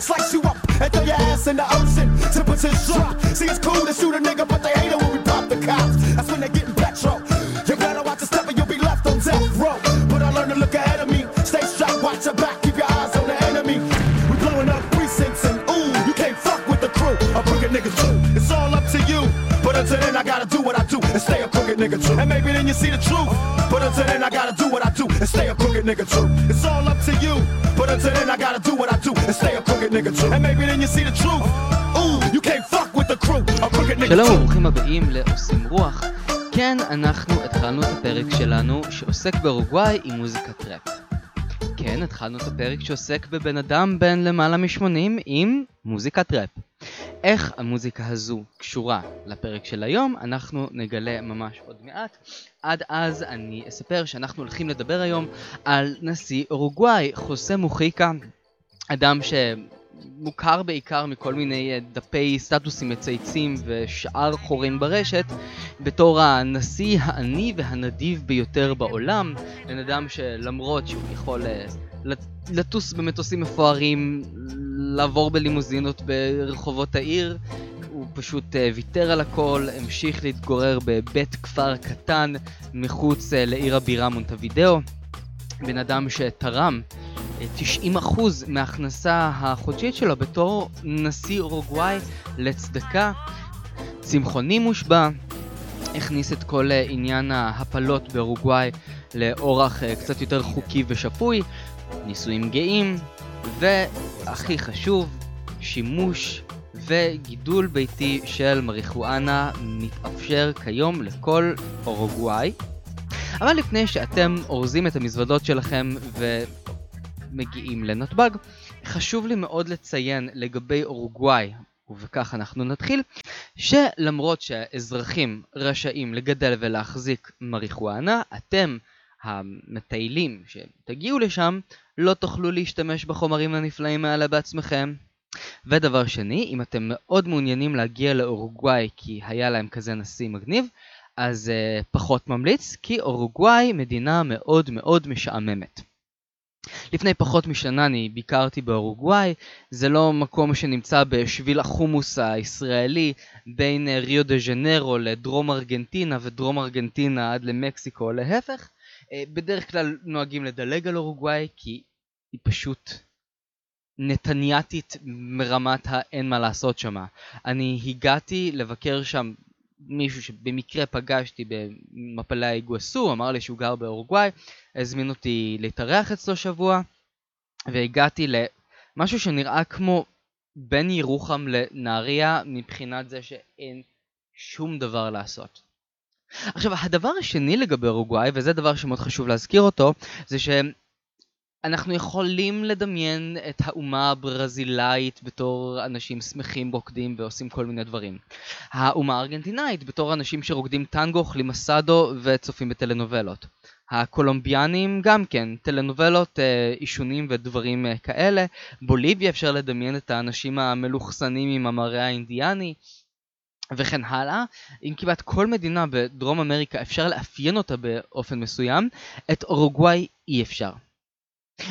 Slice you up and throw your ass in the ocean. Temperatures drop. See, it's cool to shoot a nigga, but they hate it when we pop the cops. That's when they getting petrol. You better watch your step or you'll be left on death row. But I learned to look ahead of me. Stay strapped, watch your back, keep your eyes on the enemy. We blowing up precincts and ooh, you can't fuck with the crew. A crooked nigga too. It's all up to you. But until then, I gotta do what I do and stay a crooked nigga true. And maybe then you see the truth. But until then, I gotta do what I do and stay a crooked nigga true. It's all up to you. But until then, I gotta do crooked nigga true. And maybe then you see the truth. Ooh, you can't fuck with the crew. A crooked nigga שלום. וברוכים הבאים לעושים רוח. כן, אנחנו התחלנו את הפרק שלנו שעוסק באורוגוואי עם מוזיקת ראפ. כן, התחלנו את הפרק שעוסק בבן אדם בן למעלה מ-80 עם מוזיקת ראפ. איך המוזיקה הזו קשורה לפרק של היום, אנחנו נגלה ממש עוד מעט. עד אז אני אספר שאנחנו הולכים לדבר היום על נשיא אורוגוואי, חוסה מוחיקה, אדם שמוכר בעיקר מכל מיני אה, דפי סטטוסים מצייצים ושאר חורים ברשת בתור הנשיא העני והנדיב ביותר בעולם, בן אדם שלמרות שהוא יכול אה, לט- לטוס במטוסים מפוארים, לעבור בלימוזינות ברחובות העיר, הוא פשוט אה, ויתר על הכל, המשיך להתגורר בבית כפר קטן מחוץ לעיר הבירה מונטווידאו. בן אדם שתרם 90% מההכנסה החודשית שלו בתור נשיא אורוגוואי לצדקה. צמחוני מושבע, הכניס את כל אה, עניין ההפלות באורוגוואי לאורח אה, קצת יותר חוקי ושפוי, נישואים גאים, והכי חשוב, שימוש וגידול ביתי של מריחואנה מתאפשר כיום לכל אורוגוואי. אבל לפני שאתם אורזים את המזוודות שלכם ומגיעים לנתב"ג, חשוב לי מאוד לציין לגבי אורוגוואי, ובכך אנחנו נתחיל, שלמרות שהאזרחים רשאים לגדל ולהחזיק מריחואנה, אתם, המטיילים שתגיעו לשם, לא תוכלו להשתמש בחומרים הנפלאים האלה בעצמכם. ודבר שני, אם אתם מאוד מעוניינים להגיע לאורוגוואי כי היה להם כזה נשיא מגניב, אז uh, פחות ממליץ, כי אורוגוואי מדינה מאוד מאוד משעממת. לפני פחות משנה אני ביקרתי באורוגוואי, זה לא מקום שנמצא בשביל החומוס הישראלי בין אה, ריו דה ז'נרו לדרום ארגנטינה ודרום ארגנטינה עד למקסיקו או להפך. אה, בדרך כלל נוהגים לדלג על אורוגוואי כי היא פשוט נתניאתית מרמת האין מה לעשות שמה. אני הגעתי לבקר שם מישהו שבמקרה פגשתי במפלי האיגואסו, אמר לי שהוא גר באורוגוואי, הזמין אותי להתארח אצלו שבוע, והגעתי למשהו שנראה כמו בין ירוחם לנהריה מבחינת זה שאין שום דבר לעשות. עכשיו, הדבר השני לגבי אורוגוואי, וזה דבר שמאוד חשוב להזכיר אותו, זה שאנחנו יכולים לדמיין את האומה הברזילאית בתור אנשים שמחים, רוקדים ועושים כל מיני דברים. האומה הארגנטינאית בתור אנשים שרוקדים טנגו, אוכלים אסדו וצופים בטלנובלות. הקולומביאנים גם כן, טלנובלות, אה, עישונים ודברים אה, כאלה. בוליביה אפשר לדמיין את האנשים המלוכסנים עם המראה האינדיאני. וכן הלאה, עם כמעט כל מדינה בדרום אמריקה אפשר לאפיין אותה באופן מסוים, את אורוגוואי אי אפשר.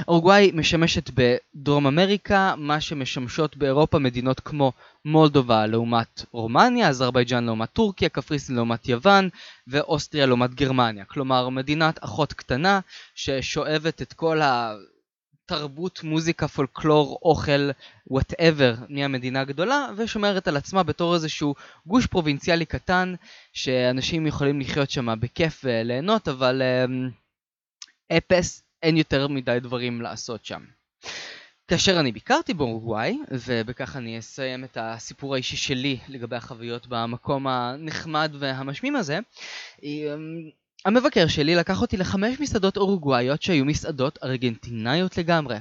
אורוגוואי משמשת בדרום אמריקה, מה שמשמשות באירופה מדינות כמו מולדובה לעומת רומניה, אזרבייג'אן לעומת טורקיה, קפריסין לעומת יוון ואוסטריה לעומת גרמניה. כלומר, מדינת אחות קטנה ששואבת את כל התרבות, מוזיקה, פולקלור, אוכל, whatever מהמדינה הגדולה ושומרת על עצמה בתור איזשהו גוש פרובינציאלי קטן שאנשים יכולים לחיות שם בכיף וליהנות, אבל אמ, אפס אין יותר מדי דברים לעשות שם. כאשר אני ביקרתי באורוגוואי, ובכך אני אסיים את הסיפור האישי שלי לגבי החוויות במקום הנחמד והמשמים הזה, אמ, המבקר שלי לקח אותי לחמש מסעדות אורוגוואיות שהיו מסעדות ארגנטינאיות לגמרי.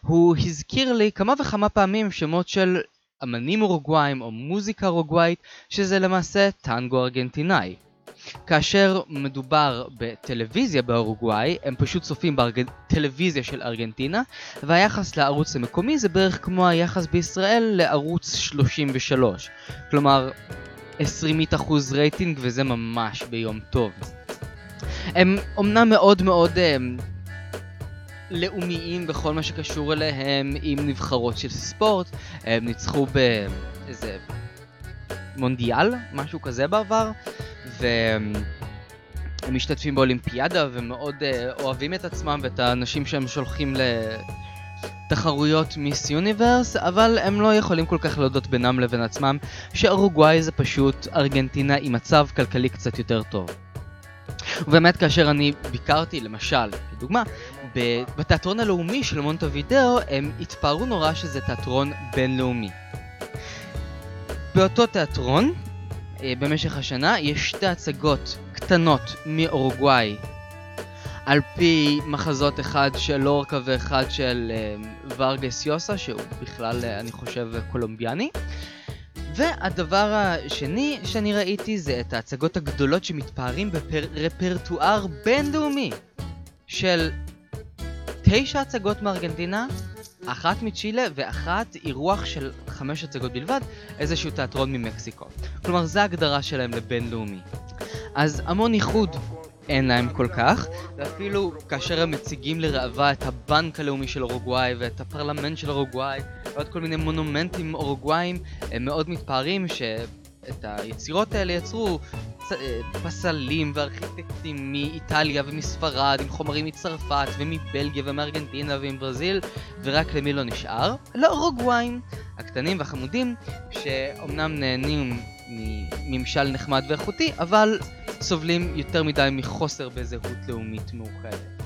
הוא הזכיר לי כמה וכמה פעמים שמות של אמנים אורוגוואים או מוזיקה אורוגוואית, שזה למעשה טנגו ארגנטינאי. כאשר מדובר בטלוויזיה באורוגוואי, הם פשוט צופים בטלוויזיה של ארגנטינה, והיחס לערוץ המקומי זה בערך כמו היחס בישראל לערוץ 33. כלומר, 20% רייטינג וזה ממש ביום טוב. הם אומנם מאוד מאוד הם, לאומיים בכל מה שקשור אליהם עם נבחרות של ספורט. הם ניצחו באיזה מונדיאל, משהו כזה בעבר, והם משתתפים באולימפיאדה ומאוד uh, אוהבים את עצמם ואת האנשים שהם שולחים לתחרויות מיס יוניברס, אבל הם לא יכולים כל כך להודות בינם לבין עצמם שאורוגוואי זה פשוט ארגנטינה עם מצב כלכלי קצת יותר טוב. ובאמת כאשר אני ביקרתי, למשל, כדוגמה, בתיאטרון הלאומי של מונטה וידאו, הם התפארו נורא שזה תיאטרון בינלאומי. באותו תיאטרון, אה, במשך השנה, יש שתי הצגות קטנות מאורוגוואי, על פי מחזות אחד של לורקה ואחד של אה, ורגס יוסה, שהוא בכלל, אה, אני חושב, קולומביאני. והדבר השני שאני ראיתי זה את ההצגות הגדולות שמתפארים ברפרטואר בינלאומי של תשע הצגות מארגנטינה, אחת מצ'ילה ואחת אירוח של חמש הצגות בלבד, איזשהו תיאטרון ממקסיקו. כלומר, זו ההגדרה שלהם לבינלאומי. אז המון איחוד אין להם כל כך, ואפילו כאשר הם מציגים לראווה את הבנק הלאומי של אורוגוואי ואת הפרלמנט של אורוגוואי ועוד כל מיני מונומנטים אורוגוואים, הם מאוד מתפארים שאת היצירות האלה יצרו פסלים וארכיטקטים מאיטליה ומספרד, עם חומרים מצרפת ומבלגיה ומארגנטינה ועם ברזיל, ורק למי לא נשאר? לאורוגוואים, הקטנים והחמודים, שאומנם נהנים מממשל נחמד ואיכותי, אבל סובלים יותר מדי מחוסר בזהות לאומית מאוחדת.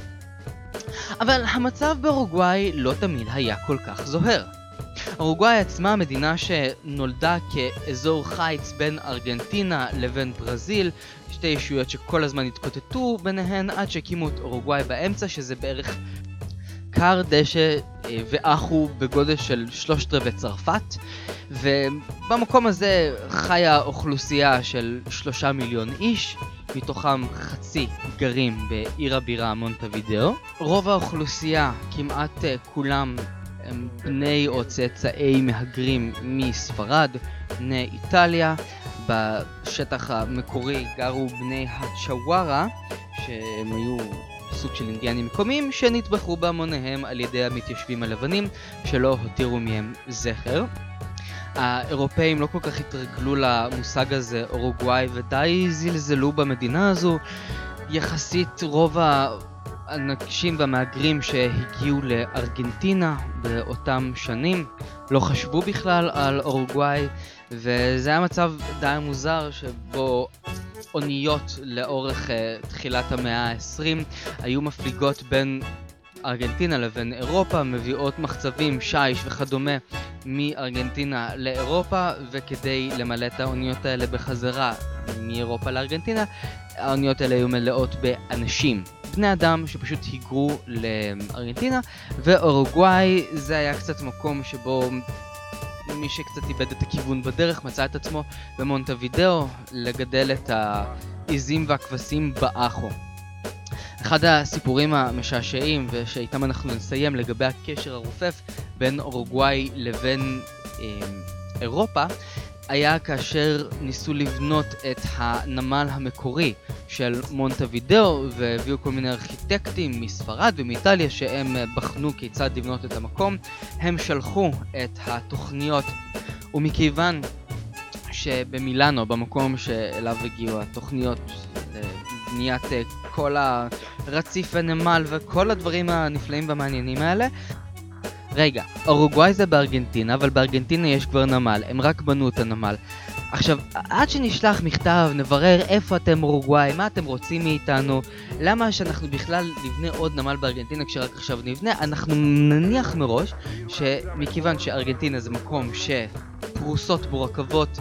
אבל המצב באורוגוואי לא תמיד היה כל כך זוהר. אורוגוואי עצמה מדינה שנולדה כאזור חיץ בין ארגנטינה לבין ברזיל, שתי ישויות שכל הזמן התקוטטו ביניהן עד שהקימו את אורוגוואי באמצע שזה בערך כר דשא אה, ואחו בגודל של שלושת רבעי צרפת. ובמקום הזה חיה אוכלוסייה של שלושה מיליון איש מתוכם חצי גרים בעיר הבירה מונטווידאו. רוב האוכלוסייה, כמעט אה, כולם הם בני או צאצאי מהגרים מספרד, בני איטליה. בשטח המקורי גרו בני הצ'ווארה, שהם היו סוג של אינדיאנים מקומיים, שנטבחו בהמוניהם על ידי המתיישבים הלבנים, שלא הותירו מהם זכר. האירופאים לא כל כך התרגלו למושג הזה, אורוגוואי, ודי זלזלו במדינה הזו. יחסית רוב האנשים והמהגרים שהגיעו לארגנטינה באותם שנים לא חשבו בכלל על אורוגוואי וזה היה מצב די מוזר שבו אוניות לאורך uh, תחילת המאה ה-20 היו מפליגות בין ארגנטינה לבין אירופה, מביאות מחצבים, שיש וכדומה מארגנטינה לאירופה וכדי למלא את האוניות האלה בחזרה מאירופה לארגנטינה האוניות האלה היו מלאות באנשים. בני אדם שפשוט היגרו לארגנטינה, ואורוגוואי זה היה קצת מקום שבו מי שקצת איבד את הכיוון בדרך מצא את עצמו במונטה וידאו לגדל את העיזים והכבשים באחו. אחד הסיפורים המשעשעים ושאיתם אנחנו נסיים לגבי הקשר הרופף בין אורוגוואי לבין אה, אירופה היה כאשר ניסו לבנות את הנמל המקורי של מונטה וידאו והביאו כל מיני ארכיטקטים מספרד ומאיטליה שהם בחנו כיצד לבנות את המקום. הם שלחו את התוכניות ומכיוון שבמילאנו, במקום שאליו הגיעו התוכניות לבניית כל הרציף הנמל וכל הדברים הנפלאים והמעניינים האלה, רגע, אורוגוואי זה בארגנטינה, אבל בארגנטינה יש כבר נמל, הם רק בנו את הנמל. עכשיו, עד שנשלח מכתב, נברר איפה אתם אורוגוואי, מה אתם רוצים מאיתנו, למה שאנחנו בכלל נבנה עוד נמל בארגנטינה כשרק עכשיו נבנה, אנחנו נניח מראש שמכיוון שארגנטינה זה מקום שפרוסות בו רכבות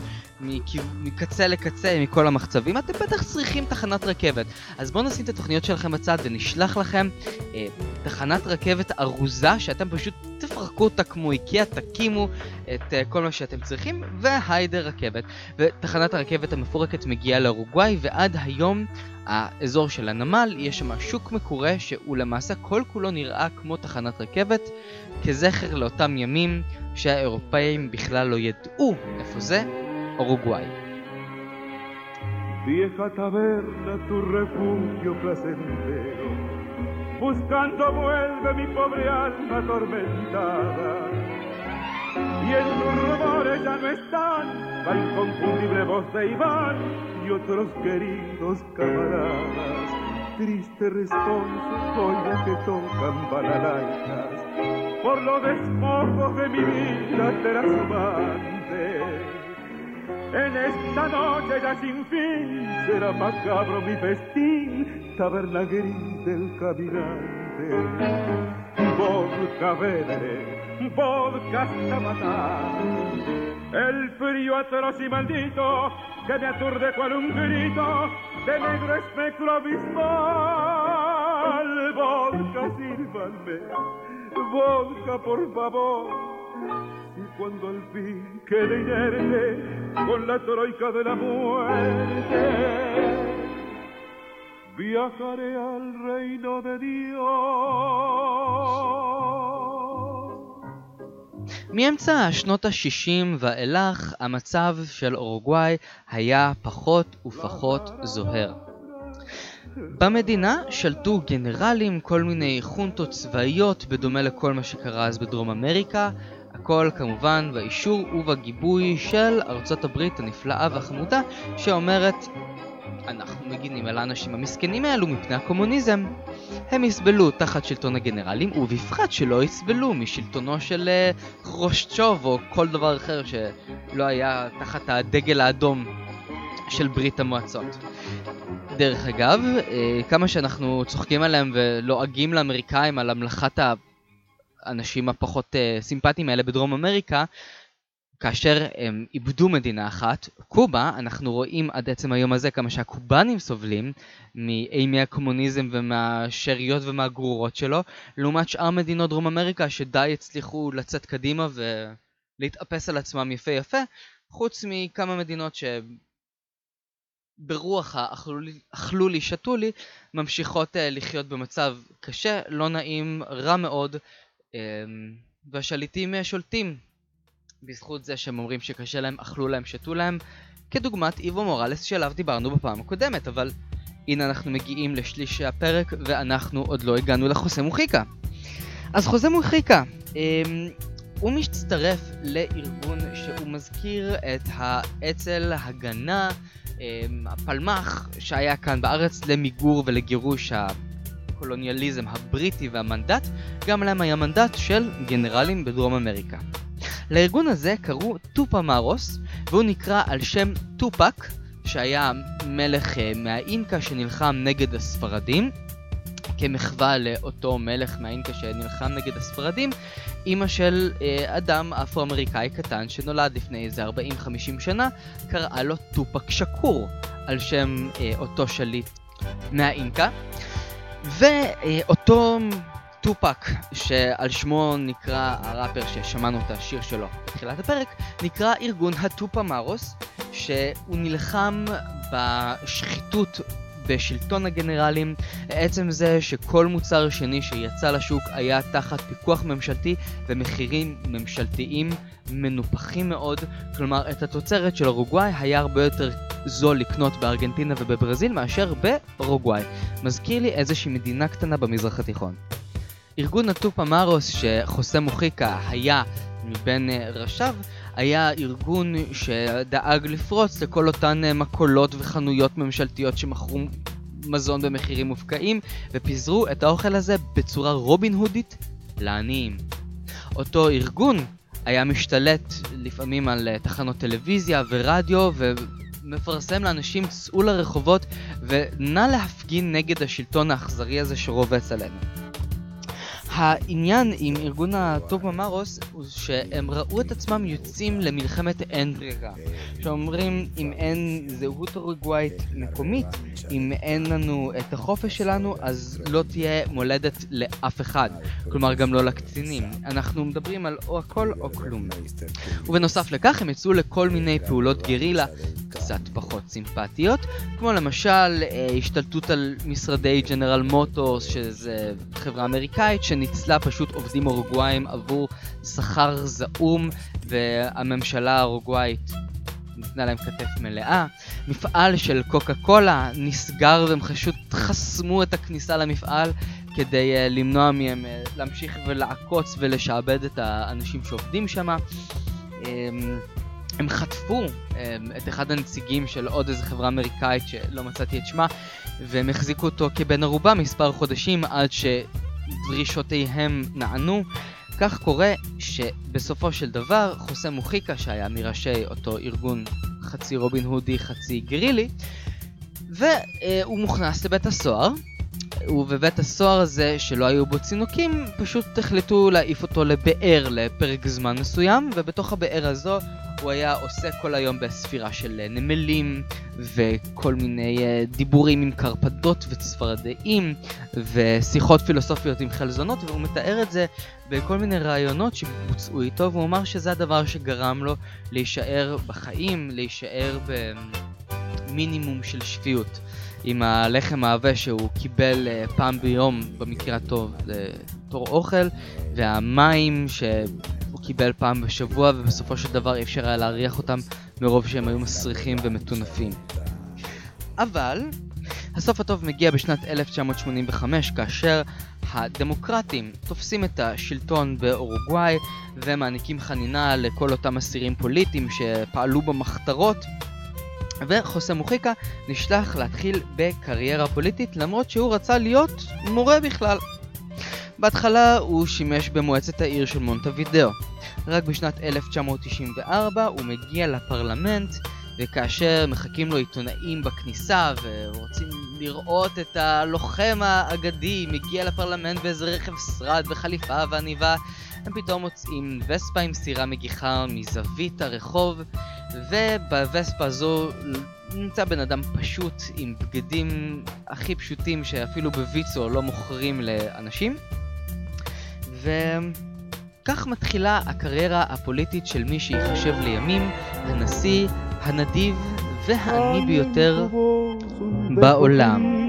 מקצה לקצה מכל המחצבים, אתם בטח צריכים תחנת רכבת. אז בואו נשים את התוכניות שלכם בצד ונשלח לכם אה, תחנת רכבת ארוזה שאתם פשוט תפרקו אותה כמו איקאה, תקימו את אה, כל מה שאתם צריכים, והיידה רכבת. ותחנת הרכבת המפורקת מגיעה לאורוגוואי, ועד היום האזור של הנמל, יש שם שוק מקורה שהוא למעשה כל כולו נראה כמו תחנת רכבת, כזכר לאותם ימים שהאירופאים בכלל לא ידעו איפה זה, Uruguay. Vieja taberna, tu refugio placentero, buscando vuelve mi pobre alma atormentada. Y en sus rumores ya no están la inconfundible voz de Iván y otros queridos camaradas. Triste responso hoy que tocan balalaitas por los despojos de mi vida amante. En esta noche ya sin fin será macabro mi festín, taberna gris del caminante. Vodka verde, vodka hasta matar. El frío atroz y maldito que me aturde cual un grito de negro espectro abismal. Vodka, sírvanme, vodka por favor cuando al fin quede inerte con la troika de la muerte, viajaré al reino de Dios. מאמצע שנות ה-60 ואילך המצב של אורוגוואי היה פחות ופחות זוהר. במדינה שלטו גנרלים, כל מיני חונטות צבאיות, בדומה לכל מה שקרה אז בדרום אמריקה, הכל כמובן באישור ובגיבוי של ארצות הברית הנפלאה והחמודה שאומרת אנחנו מגינים על האנשים המסכנים האלו מפני הקומוניזם. הם יסבלו תחת שלטון הגנרלים, ובפרט שלא יסבלו משלטונו של uh, חרושצ'וב או כל דבר אחר שלא היה תחת הדגל האדום של ברית המועצות. דרך אגב, uh, כמה שאנחנו צוחקים עליהם ולועגים לאמריקאים על המלאכת האנשים הפחות uh, סימפטיים האלה בדרום אמריקה, כאשר הם איבדו מדינה אחת, קובה, אנחנו רואים עד עצם היום הזה כמה שהקובנים סובלים מאימי הקומוניזם ומהשאריות ומהגרורות שלו, לעומת שאר מדינות דרום אמריקה שדי הצליחו לצאת קדימה ולהתאפס על עצמם יפה יפה, חוץ מכמה מדינות שברוח האכלו לי שתו לי ממשיכות אה, לחיות במצב קשה, לא נעים, רע מאוד, והשליטים אה, שולטים בזכות זה שהם אומרים שקשה להם, אכלו להם, שתו להם, כדוגמת איבו מורלס שעליו דיברנו בפעם הקודמת, אבל הנה אנחנו מגיעים לשליש הפרק ואנחנו עוד לא הגענו לחוסה מוחיקה. אז חוזה מוחיקה, אמ, הוא מצטרף לארגון שהוא מזכיר את האצ"ל הגנה, אמ, הפלמ"ח שהיה כאן בארץ למיגור ולגירוש הקולוניאליזם הבריטי והמנדט, גם להם היה מנדט של גנרלים בדרום אמריקה. לארגון הזה קראו טופה מארוס, והוא נקרא על שם טופק, שהיה מלך אה, מהאינקה שנלחם נגד הספרדים. כמחווה לאותו מלך מהאינקה שנלחם נגד הספרדים, אימא של אה, אדם אפרו-אמריקאי קטן שנולד לפני איזה 40-50 שנה, קראה לו טופק שקור, על שם אה, אותו שליט מהאינקה. ואותו טופק, שעל שמו נקרא הראפר ששמענו את השיר שלו בתחילת הפרק, נקרא ארגון הטופה מארוס, שהוא נלחם בשחיתות בשלטון הגנרלים, עצם זה שכל מוצר שני שיצא לשוק היה תחת פיקוח ממשלתי ומחירים ממשלתיים מנופחים מאוד, כלומר את התוצרת של אורוגוואי היה הרבה יותר זול לקנות בארגנטינה ובברזיל מאשר באורוגוואי. מזכיר לי איזושהי מדינה קטנה במזרח התיכון. ארגון הטופה מארוס שחוסה מוחיקה היה מבין אה, ראשיו, היה ארגון שדאג לפרוץ לכל אותן אה, מכולות וחנויות ממשלתיות שמכרו מזון במחירים מופקעים ופיזרו את האוכל הזה בצורה רובין הודית לעניים. אותו ארגון היה משתלט לפעמים על אה, תחנות טלוויזיה ורדיו ומפרסם לאנשים צאו לרחובות ונא להפגין נגד השלטון האכזרי הזה שרובץ עלינו. העניין עם ארגון הטוב ממרוס הוא שהם ראו את עצמם יוצאים למלחמת אין ברירה. שאומרים אם אין זהות אורוגוואית מקומית, אם אין לנו את החופש שלנו, אז לא תהיה מולדת לאף אחד. כלומר גם לא לקצינים. אנחנו מדברים על או הכל או כלום. ובנוסף לכך הם יצאו לכל מיני פעולות גרילה קצת פחות סימפטיות, כמו למשל אה, השתלטות על משרדי ג'נרל מוטורס, שזה חברה אמריקאית, שניצלה פשוט עובדים אורוגוואים עבור שכר זעום, והממשלה האורוגוואית נתנה להם כתף מלאה. מפעל של קוקה קולה נסגר והם פשוט חסמו את הכניסה למפעל כדי uh, למנוע מהם uh, להמשיך ולעקוץ ולשעבד את האנשים שעובדים שם. הם חטפו um, את אחד הנציגים של עוד איזה חברה אמריקאית שלא מצאתי את שמה, והם החזיקו אותו כבן ערובה מספר חודשים עד שדרישותיהם נענו. כך קורה שבסופו של דבר חוסה מוחיקה שהיה מראשי אותו ארגון חצי רובין הודי חצי גרילי והוא מוכנס לבית הסוהר ובבית הסוהר הזה שלא היו בו צינוקים פשוט החליטו להעיף אותו לבאר לפרק זמן מסוים ובתוך הבאר הזו הוא היה עושה כל היום בספירה של נמלים וכל מיני אה, דיבורים עם קרפדות וצפרדעים ושיחות פילוסופיות עם חלזונות והוא מתאר את זה בכל מיני רעיונות שבוצעו איתו והוא אמר שזה הדבר שגרם לו להישאר בחיים, להישאר במינימום של שפיות. עם הלחם העבה שהוא קיבל אה, פעם ביום במקרה הטוב לתור אוכל והמים שהוא קיבל פעם בשבוע ובסופו של דבר אי אפשר היה להריח אותם מרוב שהם היו מסריחים ומטונפים. אבל הסוף הטוב מגיע בשנת 1985 כאשר הדמוקרטים תופסים את השלטון באורוגוואי ומעניקים חנינה לכל אותם אסירים פוליטיים שפעלו במחתרות וחוסה מוחיקה נשלח להתחיל בקריירה פוליטית למרות שהוא רצה להיות מורה בכלל. בהתחלה הוא שימש במועצת העיר של מונטווידאו. רק בשנת 1994 הוא מגיע לפרלמנט וכאשר מחכים לו עיתונאים בכניסה ורוצים לראות את הלוחם האגדי מגיע לפרלמנט באיזה רכב שרד וחליפה ועניבה, הם פתאום מוצאים וספה עם סירה מגיחה מזווית הרחוב, ובווספה הזו נמצא בן אדם פשוט עם בגדים הכי פשוטים שאפילו בוויצו לא מוכרים לאנשים. וכך מתחילה הקריירה הפוליטית של מי שיחשב לימים הנשיא הנדיב והעני ביותר בעולם.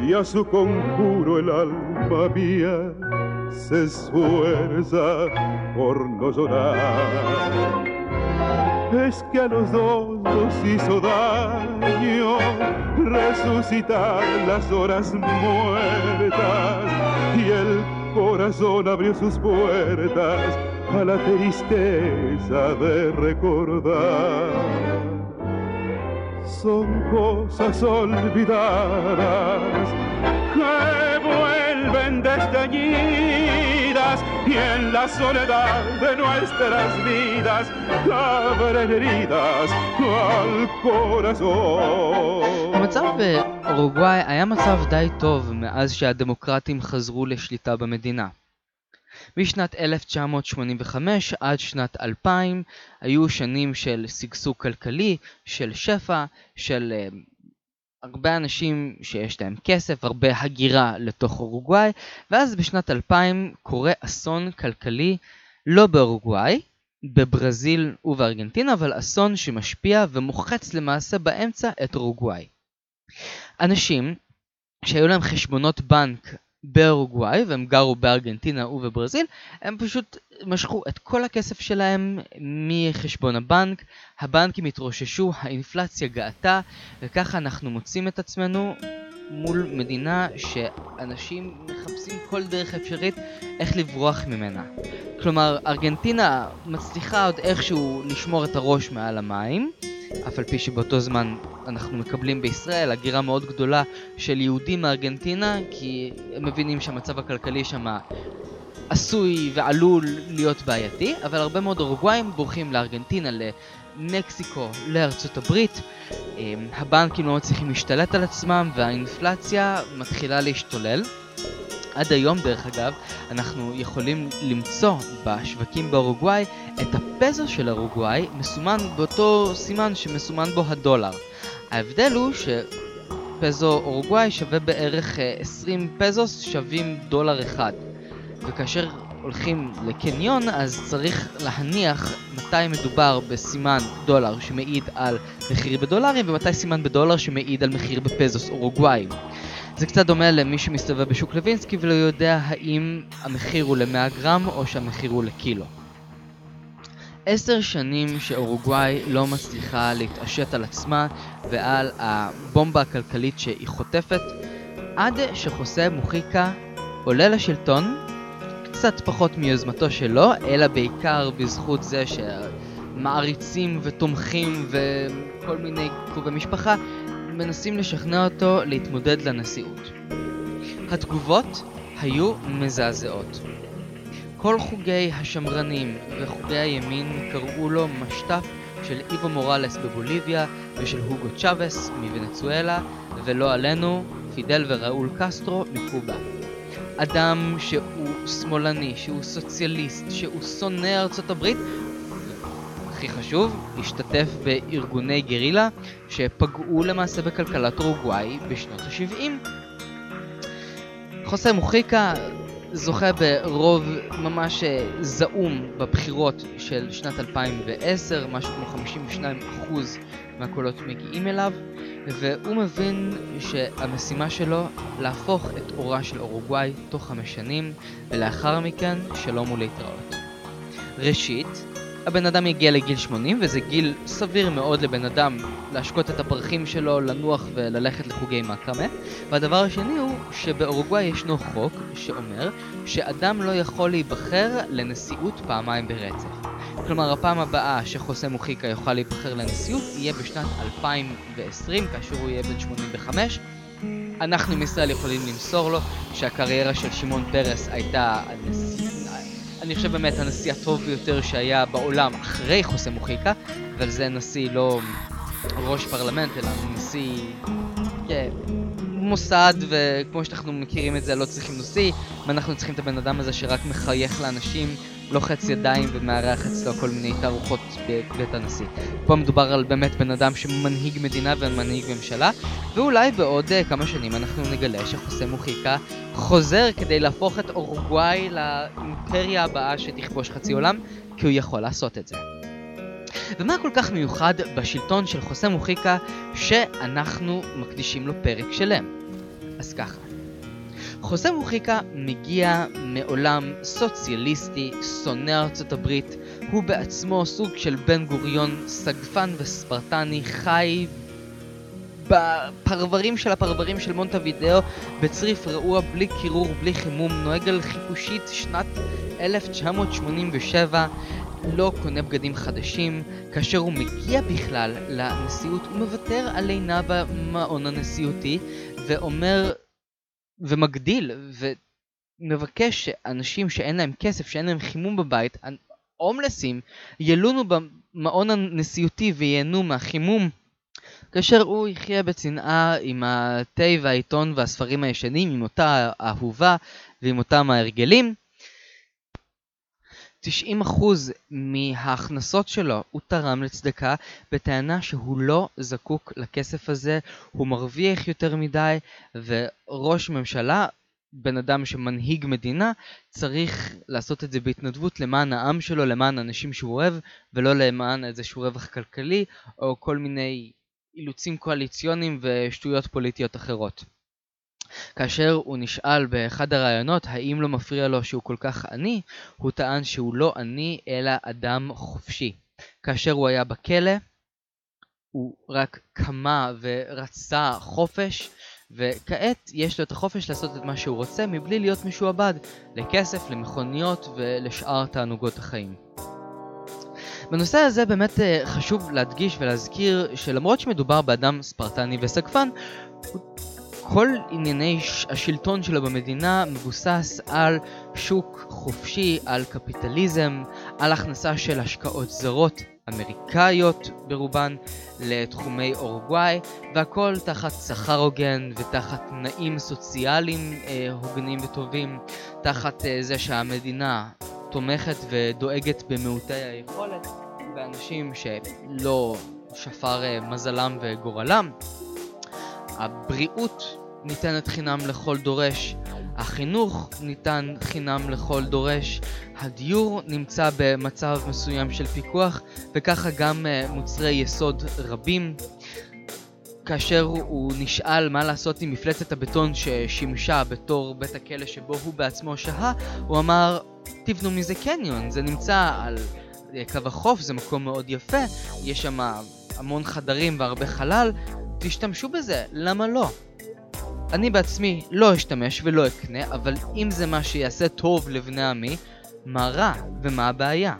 y a su conjuro el alma mía se esfuerza por no llorar. Es que a los dos nos hizo daño resucitar las horas muertas y el corazón abrió sus puertas a la tristeza de recordar. Son cosas olvidadas que vuelven desdeñidas y en la soledad de nuestras vidas abren heridas al corazón. המצב באורוגוואי היה מצב די טוב מאז שהדמוקרטים חזרו לשליטה במדינה. משנת 1985 עד שנת 2000 היו שנים של שגשוג כלכלי, של שפע, של uh, הרבה אנשים שיש להם כסף, הרבה הגירה לתוך אורוגוואי, ואז בשנת 2000 קורה אסון כלכלי לא באורוגוואי, בברזיל ובארגנטינה, אבל אסון שמשפיע ומוחץ למעשה באמצע את אורוגוואי. אנשים שהיו להם חשבונות בנק באורוגוואי והם גרו בארגנטינה ובברזיל, הם פשוט משכו את כל הכסף שלהם מחשבון הבנק, הבנקים התרוששו, האינפלציה גאתה, וככה אנחנו מוצאים את עצמנו מול מדינה שאנשים מחפשים כל דרך אפשרית איך לברוח ממנה. כלומר, ארגנטינה מצליחה עוד איכשהו לשמור את הראש מעל המים, אף על פי שבאותו זמן אנחנו מקבלים בישראל הגירה מאוד גדולה של יהודים מארגנטינה, כי הם מבינים שהמצב הכלכלי שם עשוי ועלול להיות בעייתי, אבל הרבה מאוד אורוגוואים בורחים לארגנטינה, למקסיקו, לארצות הברית. אמ, הבנקים לא מצליחים להשתלט על עצמם והאינפלציה מתחילה להשתולל. עד היום דרך אגב, אנחנו יכולים למצוא בשווקים באורוגוואי את הפזו של אורוגוואי מסומן באותו סימן שמסומן בו הדולר. ההבדל הוא שפזו אורוגוואי שווה בערך 20 אה, פזוס שווים דולר אחד. וכאשר הולכים לקניון אז צריך להניח מתי מדובר בסימן דולר שמעיד על מחיר בדולרים ומתי סימן בדולר שמעיד על מחיר בפזוס אורוגוואיים. זה קצת דומה למי שמסתובב בשוק לוינסקי ולא יודע האם המחיר הוא ל-100 גרם או שהמחיר הוא לקילו. עשר שנים שאורוגוואי לא מצליחה להתעשת על עצמה ועל הבומבה הכלכלית שהיא חוטפת, עד שחוסה מוחיקה עולה לשלטון, קצת פחות מיוזמתו שלו, אלא בעיקר בזכות זה שמעריצים ותומכים וכל מיני קרובי משפחה מנסים לשכנע אותו להתמודד לנשיאות. התגובות היו מזעזעות. כל חוגי השמרנים וחוגי הימין קראו לו משת"פ של איבו מורלס בבוליביה ושל הוגו צ'אבס מוונצואלה, ולא עלינו, פידל וראול קסטרו מקובה. אדם שהוא שמאלני, שהוא סוציאליסט, שהוא שונא ארצות הברית, הכי חשוב, השתתף בארגוני גרילה שפגעו למעשה בכלכלת אורוגוואי בשנות ה-70. חוסה מוחיקה זוכה ברוב ממש אה, זעום בבחירות של שנת 2010, משהו כמו 52% מהקולות מגיעים אליו, והוא מבין שהמשימה שלו להפוך את אורה של אורוגוואי תוך חמש שנים, ולאחר מכן שלום ולהתראות. ראשית, הבן אדם יגיע לגיל 80, וזה גיל סביר מאוד לבן אדם להשקות את הפרחים שלו, לנוח וללכת לחוגי מקרמה. והדבר השני הוא שבאורוגוואי ישנו חוק שאומר שאדם לא יכול להיבחר לנשיאות פעמיים ברצף. כלומר, הפעם הבאה שחוסה מוחיקה יוכל להיבחר לנשיאות יהיה בשנת 2020, כאשר הוא יהיה בן 85. אנחנו עם ישראל יכולים למסור לו שהקריירה של שמעון פרס הייתה הנשיא... אני חושב באמת הנשיא הטוב ביותר שהיה בעולם אחרי חוסה מוחיקה, אבל זה נשיא לא ראש פרלמנט, אלא נשיא... כן, מוסד, וכמו שאנחנו מכירים את זה, לא צריכים נשיא, ואנחנו צריכים את הבן אדם הזה שרק מחייך לאנשים, לוחץ ידיים ומארח אצלו כל מיני תערוכות בבית הנשיא. פה מדובר על באמת בן אדם שמנהיג מדינה ומנהיג ממשלה, ואולי בעוד uh, כמה שנים אנחנו נגלה שחוסה מוחיקה חוזר כדי להפוך את אורוגוואי לאימפריה הבאה שתכבוש חצי עולם, כי הוא יכול לעשות את זה. ומה כל כך מיוחד בשלטון של חוסה מוחיקה שאנחנו מקדישים לו פרק שלם? אז ככה. חוסה מוחיקה מגיע מעולם סוציאליסטי, שונא ארצות הברית, הוא בעצמו סוג של בן גוריון, סגפן וספרטני, חי בפרברים של הפרברים של מונטה וידאו, בצריף רעוע, בלי קירור, בלי חימום, נוהג על חיפושית שנת 1987, לא קונה בגדים חדשים, כאשר הוא מגיע בכלל לנשיאות הוא מוותר על לינה במעון הנשיאותי ואומר ומגדיל ומבקש שאנשים שאין להם כסף, שאין להם חימום בבית, הומלסים, ילונו במעון הנשיאותי וייהנו מהחימום כאשר הוא יחיה בצנעה עם התה והעיתון והספרים הישנים, עם אותה אהובה ועם אותם ההרגלים. 90% מההכנסות שלו הוא תרם לצדקה בטענה שהוא לא זקוק לכסף הזה, הוא מרוויח יותר מדי וראש ממשלה, בן אדם שמנהיג מדינה, צריך לעשות את זה בהתנדבות למען העם שלו, למען אנשים שהוא אוהב ולא למען איזשהו רווח כלכלי או כל מיני אילוצים קואליציוניים ושטויות פוליטיות אחרות. כאשר הוא נשאל באחד הראיונות האם לא מפריע לו שהוא כל כך עני, הוא טען שהוא לא עני אלא אדם חופשי. כאשר הוא היה בכלא, הוא רק קמה ורצה חופש, וכעת יש לו את החופש לעשות את מה שהוא רוצה מבלי להיות משועבד לכסף, למכוניות ולשאר תענוגות החיים. בנושא הזה באמת אה, חשוב להדגיש ולהזכיר שלמרות שמדובר באדם ספרטני וסגפן, כל ענייני השלטון שלו במדינה מבוסס על שוק חופשי, על קפיטליזם, על הכנסה של השקעות זרות אמריקאיות ברובן לתחומי אורוגוואי, והכל תחת שכר הוגן ותחת תנאים סוציאליים אה, הוגנים וטובים, תחת אה, זה שהמדינה תומכת ודואגת במעוטי היכולת, באנשים שלא שפר אה, מזלם וגורלם. הבריאות ניתנת חינם לכל דורש, החינוך ניתן חינם לכל דורש, הדיור נמצא במצב מסוים של פיקוח, וככה גם אה, מוצרי יסוד רבים. כאשר הוא נשאל מה לעשות עם מפלצת הבטון ששימשה בתור בית הכלא שבו הוא בעצמו שהה, הוא אמר, תבנו מזה קניון, זה נמצא על קו החוף זה מקום מאוד יפה, יש שם המון חדרים והרבה חלל, תשתמשו בזה, למה לא? אני בעצמי לא אשתמש ולא אקנה, אבל אם זה מה שיעשה טוב לבני עמי, מה רע ומה הבעיה?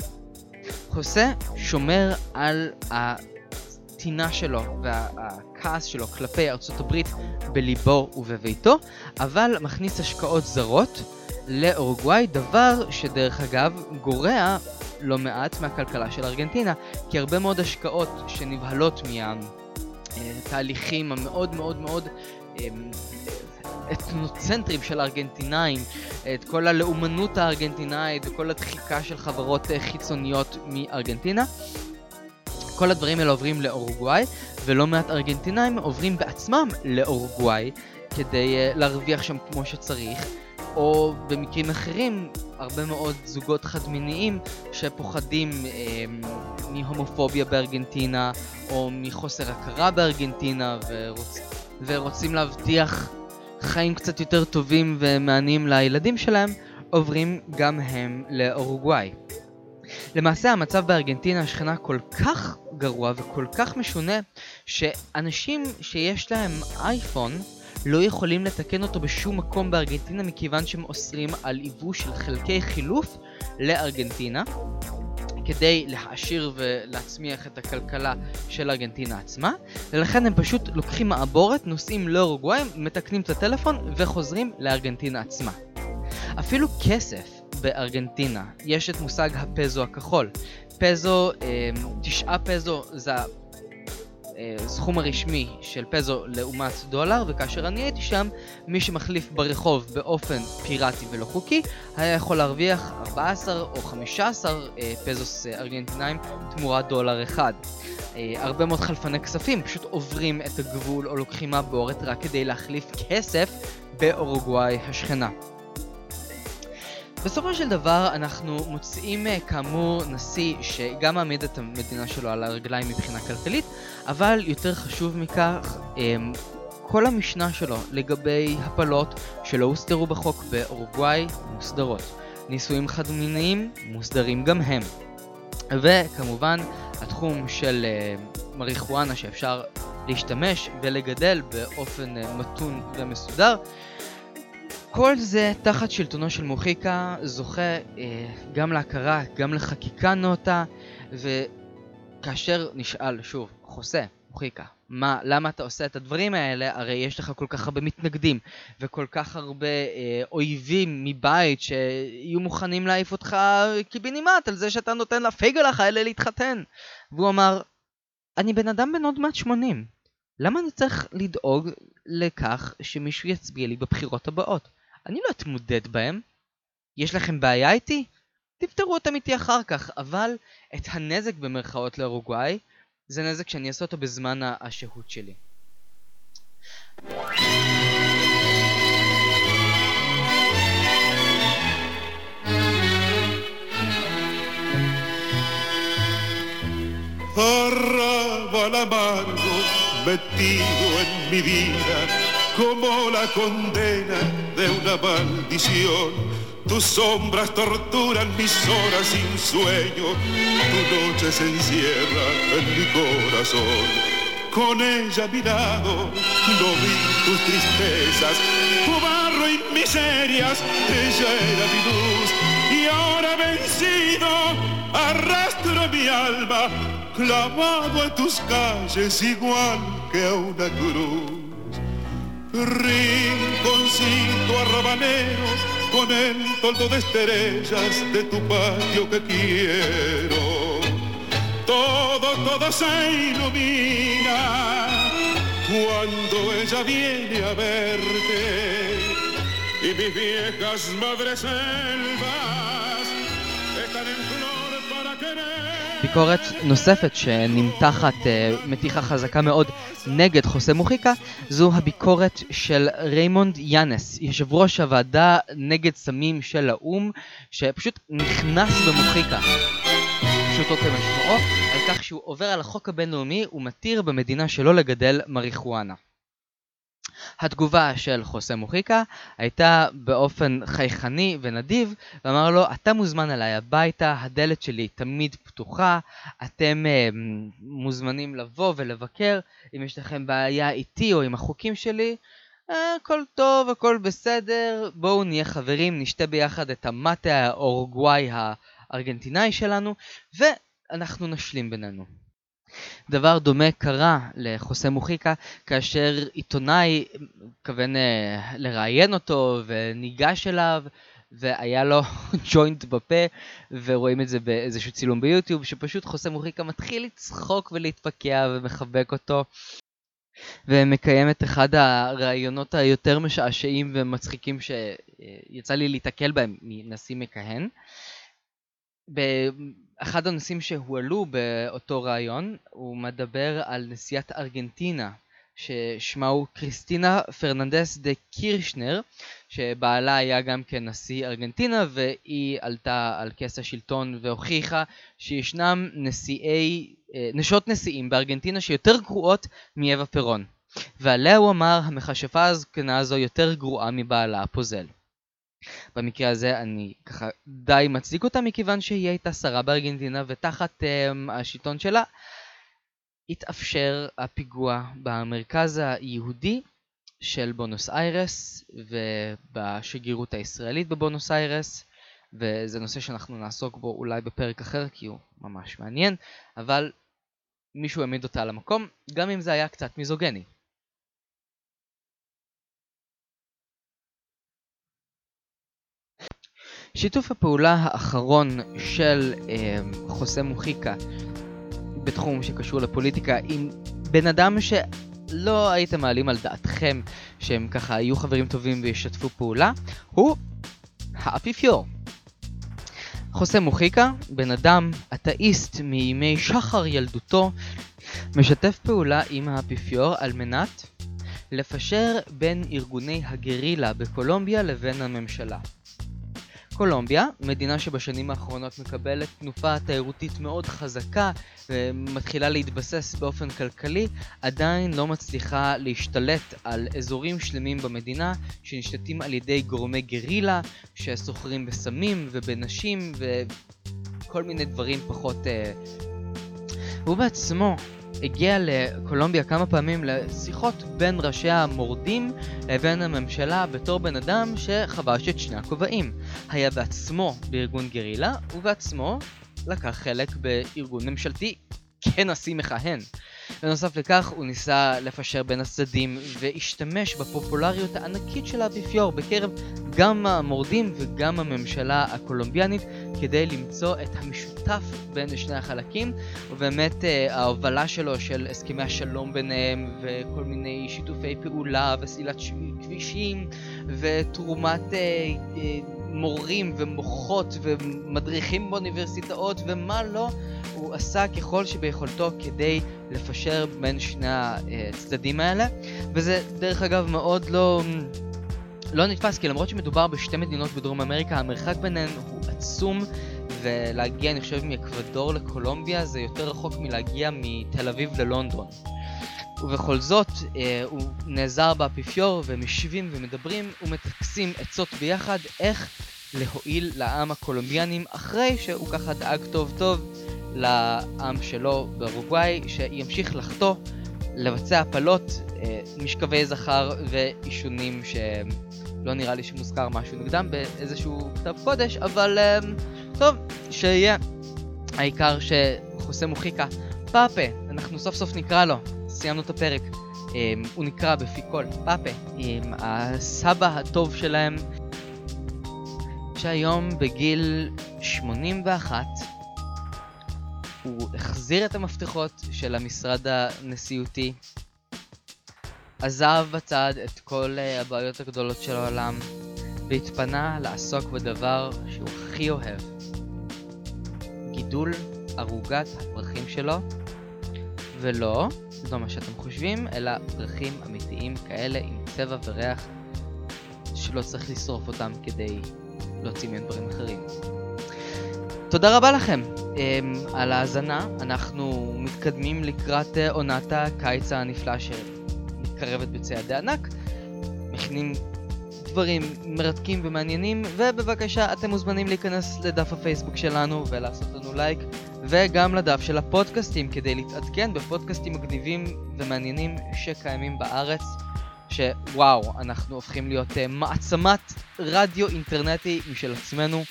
חוסה שומר על הטינה שלו והכעס שלו כלפי ארצות הברית בליבו ובביתו, אבל מכניס השקעות זרות לאורוגוואי, דבר שדרך אגב גורע לא מעט מהכלכלה של ארגנטינה, כי הרבה מאוד השקעות שנבהלות מהתהליכים המאוד מאוד מאוד אמ, אתנוצנטרים של הארגנטינאים, את כל הלאומנות הארגנטינאית וכל הדחיקה של חברות אה, חיצוניות מארגנטינה. כל הדברים האלה עוברים לאורוגוואי, ולא מעט ארגנטינאים עוברים בעצמם לאורוגוואי כדי uh, להרוויח שם כמו שצריך, או במקרים אחרים, הרבה מאוד זוגות חד-מיניים שפוחדים uh, מהומופוביה בארגנטינה, או מחוסר הכרה בארגנטינה, ורוצ... ורוצים להבטיח חיים קצת יותר טובים ומעניינים לילדים שלהם, עוברים גם הם לאורוגוואי. למעשה המצב בארגנטינה השכנה כל כך גרוע וכל כך משונה, שאנשים שיש להם אייפון לא יכולים לתקן אותו בשום מקום בארגנטינה מכיוון שהם אוסרים על ייבוא של חלקי חילוף לארגנטינה. כדי להעשיר ולהצמיח את הכלכלה של ארגנטינה עצמה, ולכן הם פשוט לוקחים מעבורת, נוסעים לאורוגוואי, מתקנים את הטלפון וחוזרים לארגנטינה עצמה. אפילו כסף בארגנטינה, יש את מושג הפזו הכחול. פזו, אה, תשעה פזו זה הסכום הרשמי של פזו לעומת דולר, וכאשר אני הייתי שם, מי שמחליף ברחוב באופן פיראטי ולא חוקי, היה יכול להרוויח 14 או 15 אה, פזוס אה, ארגנטינאים תמורת דולר אחד. אה, הרבה מאוד חלפני כספים פשוט עוברים את הגבול או לוקחים מהבורת רק כדי להחליף כסף באורוגוואי השכנה. בסופו של דבר אנחנו מוצאים אה, כאמור נשיא שגם מעמיד את המדינה שלו על הרגליים מבחינה כלכלית, אבל יותר חשוב מכך, אמ, כל המשנה שלו לגבי הפלות שלא הוסדרו בחוק באורוגוואי מוסדרות. נישואים חד-מיניים מוסדרים גם הם. וכמובן התחום של אה, מריחואנה שאפשר להשתמש ולגדל באופן אה, מתון ומסודר כל זה תחת שלטונו של מוחיקה זוכה אה, גם להכרה, גם לחקיקה נאותה, וכאשר נשאל שוב, חוסה, מוחיקה, מה, למה אתה עושה את הדברים האלה? הרי יש לך כל כך הרבה מתנגדים, וכל כך הרבה אה, אויבים מבית שיהיו מוכנים להעיף אותך קיבינימט על זה שאתה נותן לפייגלח האלה להתחתן. והוא אמר, אני בן אדם בן עוד מעט 80, למה אני צריך לדאוג לכך שמישהו יצביע לי בבחירות הבאות? אני לא אתמודד בהם. יש לכם בעיה איתי? תפתרו אותם איתי אחר כך, אבל את הנזק במרכאות לאורוגוואי, זה נזק שאני אעשה אותו בזמן השהות שלי. Arrabal amargo metido en mi vida como la condena de una maldición. Tus sombras torturan mis horas sin sueño, tu noche se encierra en mi corazón. Con ella a mi no vi tus tristezas, tu barro y miserias, ella era mi luz. Y ahora vencido, arrastro mi alma, clavado en tus calles igual que a una cruz. Rinconcito arrabaneros con el toldo de estrellas de tu patio que quiero. Todo, todo se ilumina cuando ella viene a verte. Y mis viejas madreselvas están en flor para querer. ביקורת נוספת שנמתחת אה, מתיחה חזקה מאוד נגד חוסה מוחיקה זו הביקורת של ריימונד יאנס, יושב ראש הוועדה נגד סמים של האו"ם שפשוט נכנס במוחיקה, פשוטו כמשמעו, על כך שהוא עובר על החוק הבינלאומי ומתיר במדינה שלו לגדל מריחואנה. התגובה של חוסה מוחיקה הייתה באופן חייכני ונדיב, ואמר לו, אתה מוזמן אליי הביתה, הדלת שלי תמיד פתוחה, אתם uh, מוזמנים לבוא ולבקר, אם יש לכם בעיה איתי או עם החוקים שלי, uh, הכל טוב, הכל בסדר, בואו נהיה חברים, נשתה ביחד את המטה האורוגוואי הארגנטינאי שלנו, ואנחנו נשלים בינינו. דבר דומה קרה לחוסה מוחיקה כאשר עיתונאי כוון אה, לראיין אותו וניגש אליו והיה לו ג'וינט בפה ורואים את זה באיזשהו צילום ביוטיוב שפשוט חוסה מוחיקה מתחיל לצחוק ולהתפקע ומחבק אותו ומקיים את אחד הראיונות היותר משעשעים ומצחיקים שיצא לי להתקל בהם מנשיא מכהן. אחד הנושאים שהועלו באותו ראיון הוא מדבר על נשיאת ארגנטינה ששמה הוא קריסטינה פרננדס דה קירשנר שבעלה היה גם כן נשיא ארגנטינה והיא עלתה על כס השלטון והוכיחה שישנם נשיאי, אה, נשות נשיאים בארגנטינה שיותר גרועות מאווה פירון ועליה הוא אמר המכשפה הזקנה הזו יותר גרועה מבעלה הפוזל במקרה הזה אני ככה די מצדיק אותה מכיוון שהיא הייתה שרה בארגנטינה ותחת um, השלטון שלה התאפשר הפיגוע במרכז היהודי של בונוס איירס ובשגרירות הישראלית בבונוס איירס וזה נושא שאנחנו נעסוק בו אולי בפרק אחר כי הוא ממש מעניין אבל מישהו העמיד אותה על המקום גם אם זה היה קצת מיזוגני. שיתוף הפעולה האחרון של אה, חוסה מוחיקה בתחום שקשור לפוליטיקה עם בן אדם שלא הייתם מעלים על דעתכם שהם ככה יהיו חברים טובים וישתפו פעולה, הוא האפיפיור. חוסה מוחיקה, בן אדם אתאיסט מימי שחר ילדותו, משתף פעולה עם האפיפיור על מנת לפשר בין ארגוני הגרילה בקולומביה לבין הממשלה. קולומביה, מדינה שבשנים האחרונות מקבלת תנופה תיירותית מאוד חזקה ומתחילה להתבסס באופן כלכלי, עדיין לא מצליחה להשתלט על אזורים שלמים במדינה שנשתתים על ידי גורמי גרילה שסוחרים בסמים ובנשים וכל מיני דברים פחות... אה... הוא בעצמו הגיע לקולומביה כמה פעמים לשיחות בין ראשי המורדים לבין הממשלה בתור בן אדם שחבש את שני הכובעים. היה בעצמו בארגון גרילה, ובעצמו לקח חלק בארגון ממשלתי כנשיא מכהן. בנוסף לכך הוא ניסה לפשר בין הצדדים והשתמש בפופולריות הענקית של האפיפיור בקרב גם המורדים וגם הממשלה הקולומביאנית כדי למצוא את המשותף בין שני החלקים. ובאמת אה, ההובלה שלו של הסכמי השלום ביניהם וכל מיני שיתופי פעולה וסלילת כבישים ותרומת אה, אה, מורים ומוחות ומדריכים באוניברסיטאות ומה לא הוא עשה ככל שביכולתו כדי לפשר בין שני הצדדים האלה. וזה דרך אגב מאוד לא, לא נתפס כי למרות שמדובר בשתי מדינות בדרום אמריקה המרחק ביניהן הוא עצום ולהגיע אני חושב מאקוודור לקולומביה זה יותר רחוק מלהגיע מתל אביב ללונדון ובכל זאת אה, הוא נעזר באפיפיור והם יושבים ומדברים ומטקסים עצות ביחד איך להועיל לעם הקולומביאנים אחרי שהוא ככה דאג טוב טוב לעם שלו באורוגוואי שימשיך לחטוא, לבצע הפלות, אה, משכבי זכר ואישונים שלא נראה לי שמוזכר משהו נגדם באיזשהו כתב קודש, אבל אה, טוב, שיהיה. העיקר שחוסה מוחיקה, פאפה, אנחנו סוף סוף נקרא לו, סיימנו את הפרק. Um, הוא נקרא בפי קול, פאפה, עם הסבא הטוב שלהם, שהיום בגיל 81 הוא החזיר את המפתחות של המשרד הנשיאותי, עזב בצד את כל uh, הבעיות הגדולות של העולם, והתפנה לעסוק בדבר שהוא הכי אוהב, גידול ערוגת הפרחים שלו, ולא, לא מה שאתם חושבים, אלא פרחים אמיתיים כאלה עם צבע וריח שלא צריך לשרוף אותם כדי להוציא מהם דברים אחרים. תודה רבה לכם um, על ההאזנה, אנחנו מתקדמים לקראת uh, עונת הקיץ הנפלא שמתקרבת בצעדי ענק. מכינים דברים מרתקים ומעניינים, ובבקשה אתם מוזמנים להיכנס לדף הפייסבוק שלנו ולעשות לנו לייק, וגם לדף של הפודקאסטים כדי להתעדכן בפודקאסטים מגניבים ומעניינים שקיימים בארץ. שוואו, אנחנו הופכים להיות uh, מעצמת רדיו אינטרנטי משל עצמנו.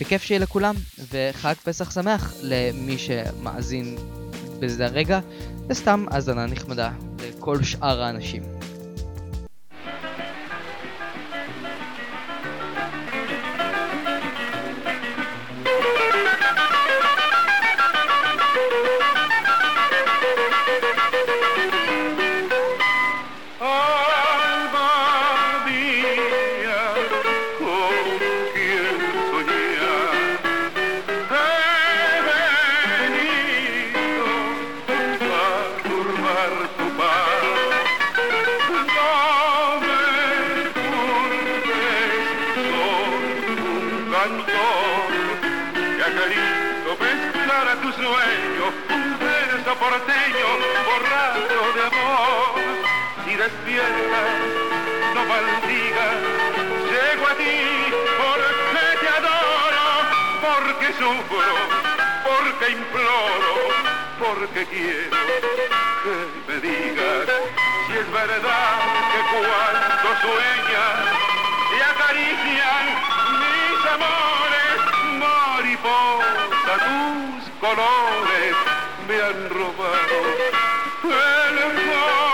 בכיף שיהיה לכולם, וחג פסח שמח למי שמאזין בזה הרגע, וסתם האזנה נחמדה לכל שאר האנשים. Si despiertas, no maldigas, llego a ti porque te adoro, porque sufro, porque imploro, porque quiero que me digas si es verdad que cuando sueñas te acarician mis amores, mariposa, tus colores me han robado el corazón.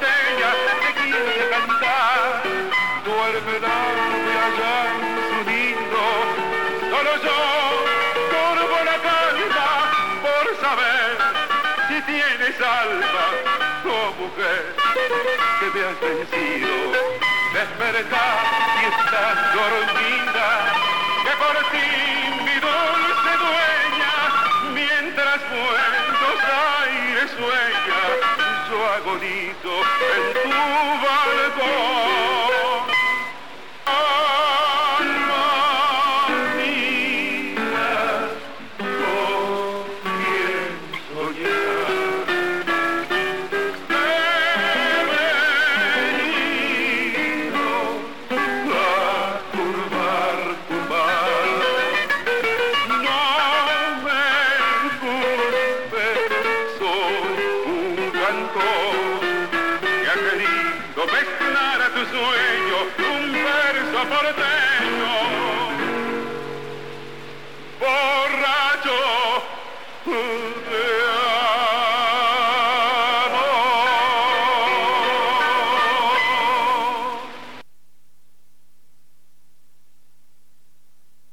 Te quiere cantar. Duerme dame allá en su nido, solo yo turbo la calma por saber si tienes alma, oh mujer, que me has vencido. Despertar si estás dormida, que por ti mi dulce dueña, mientras buenos aires sueña, yo agonizo en tu balcón.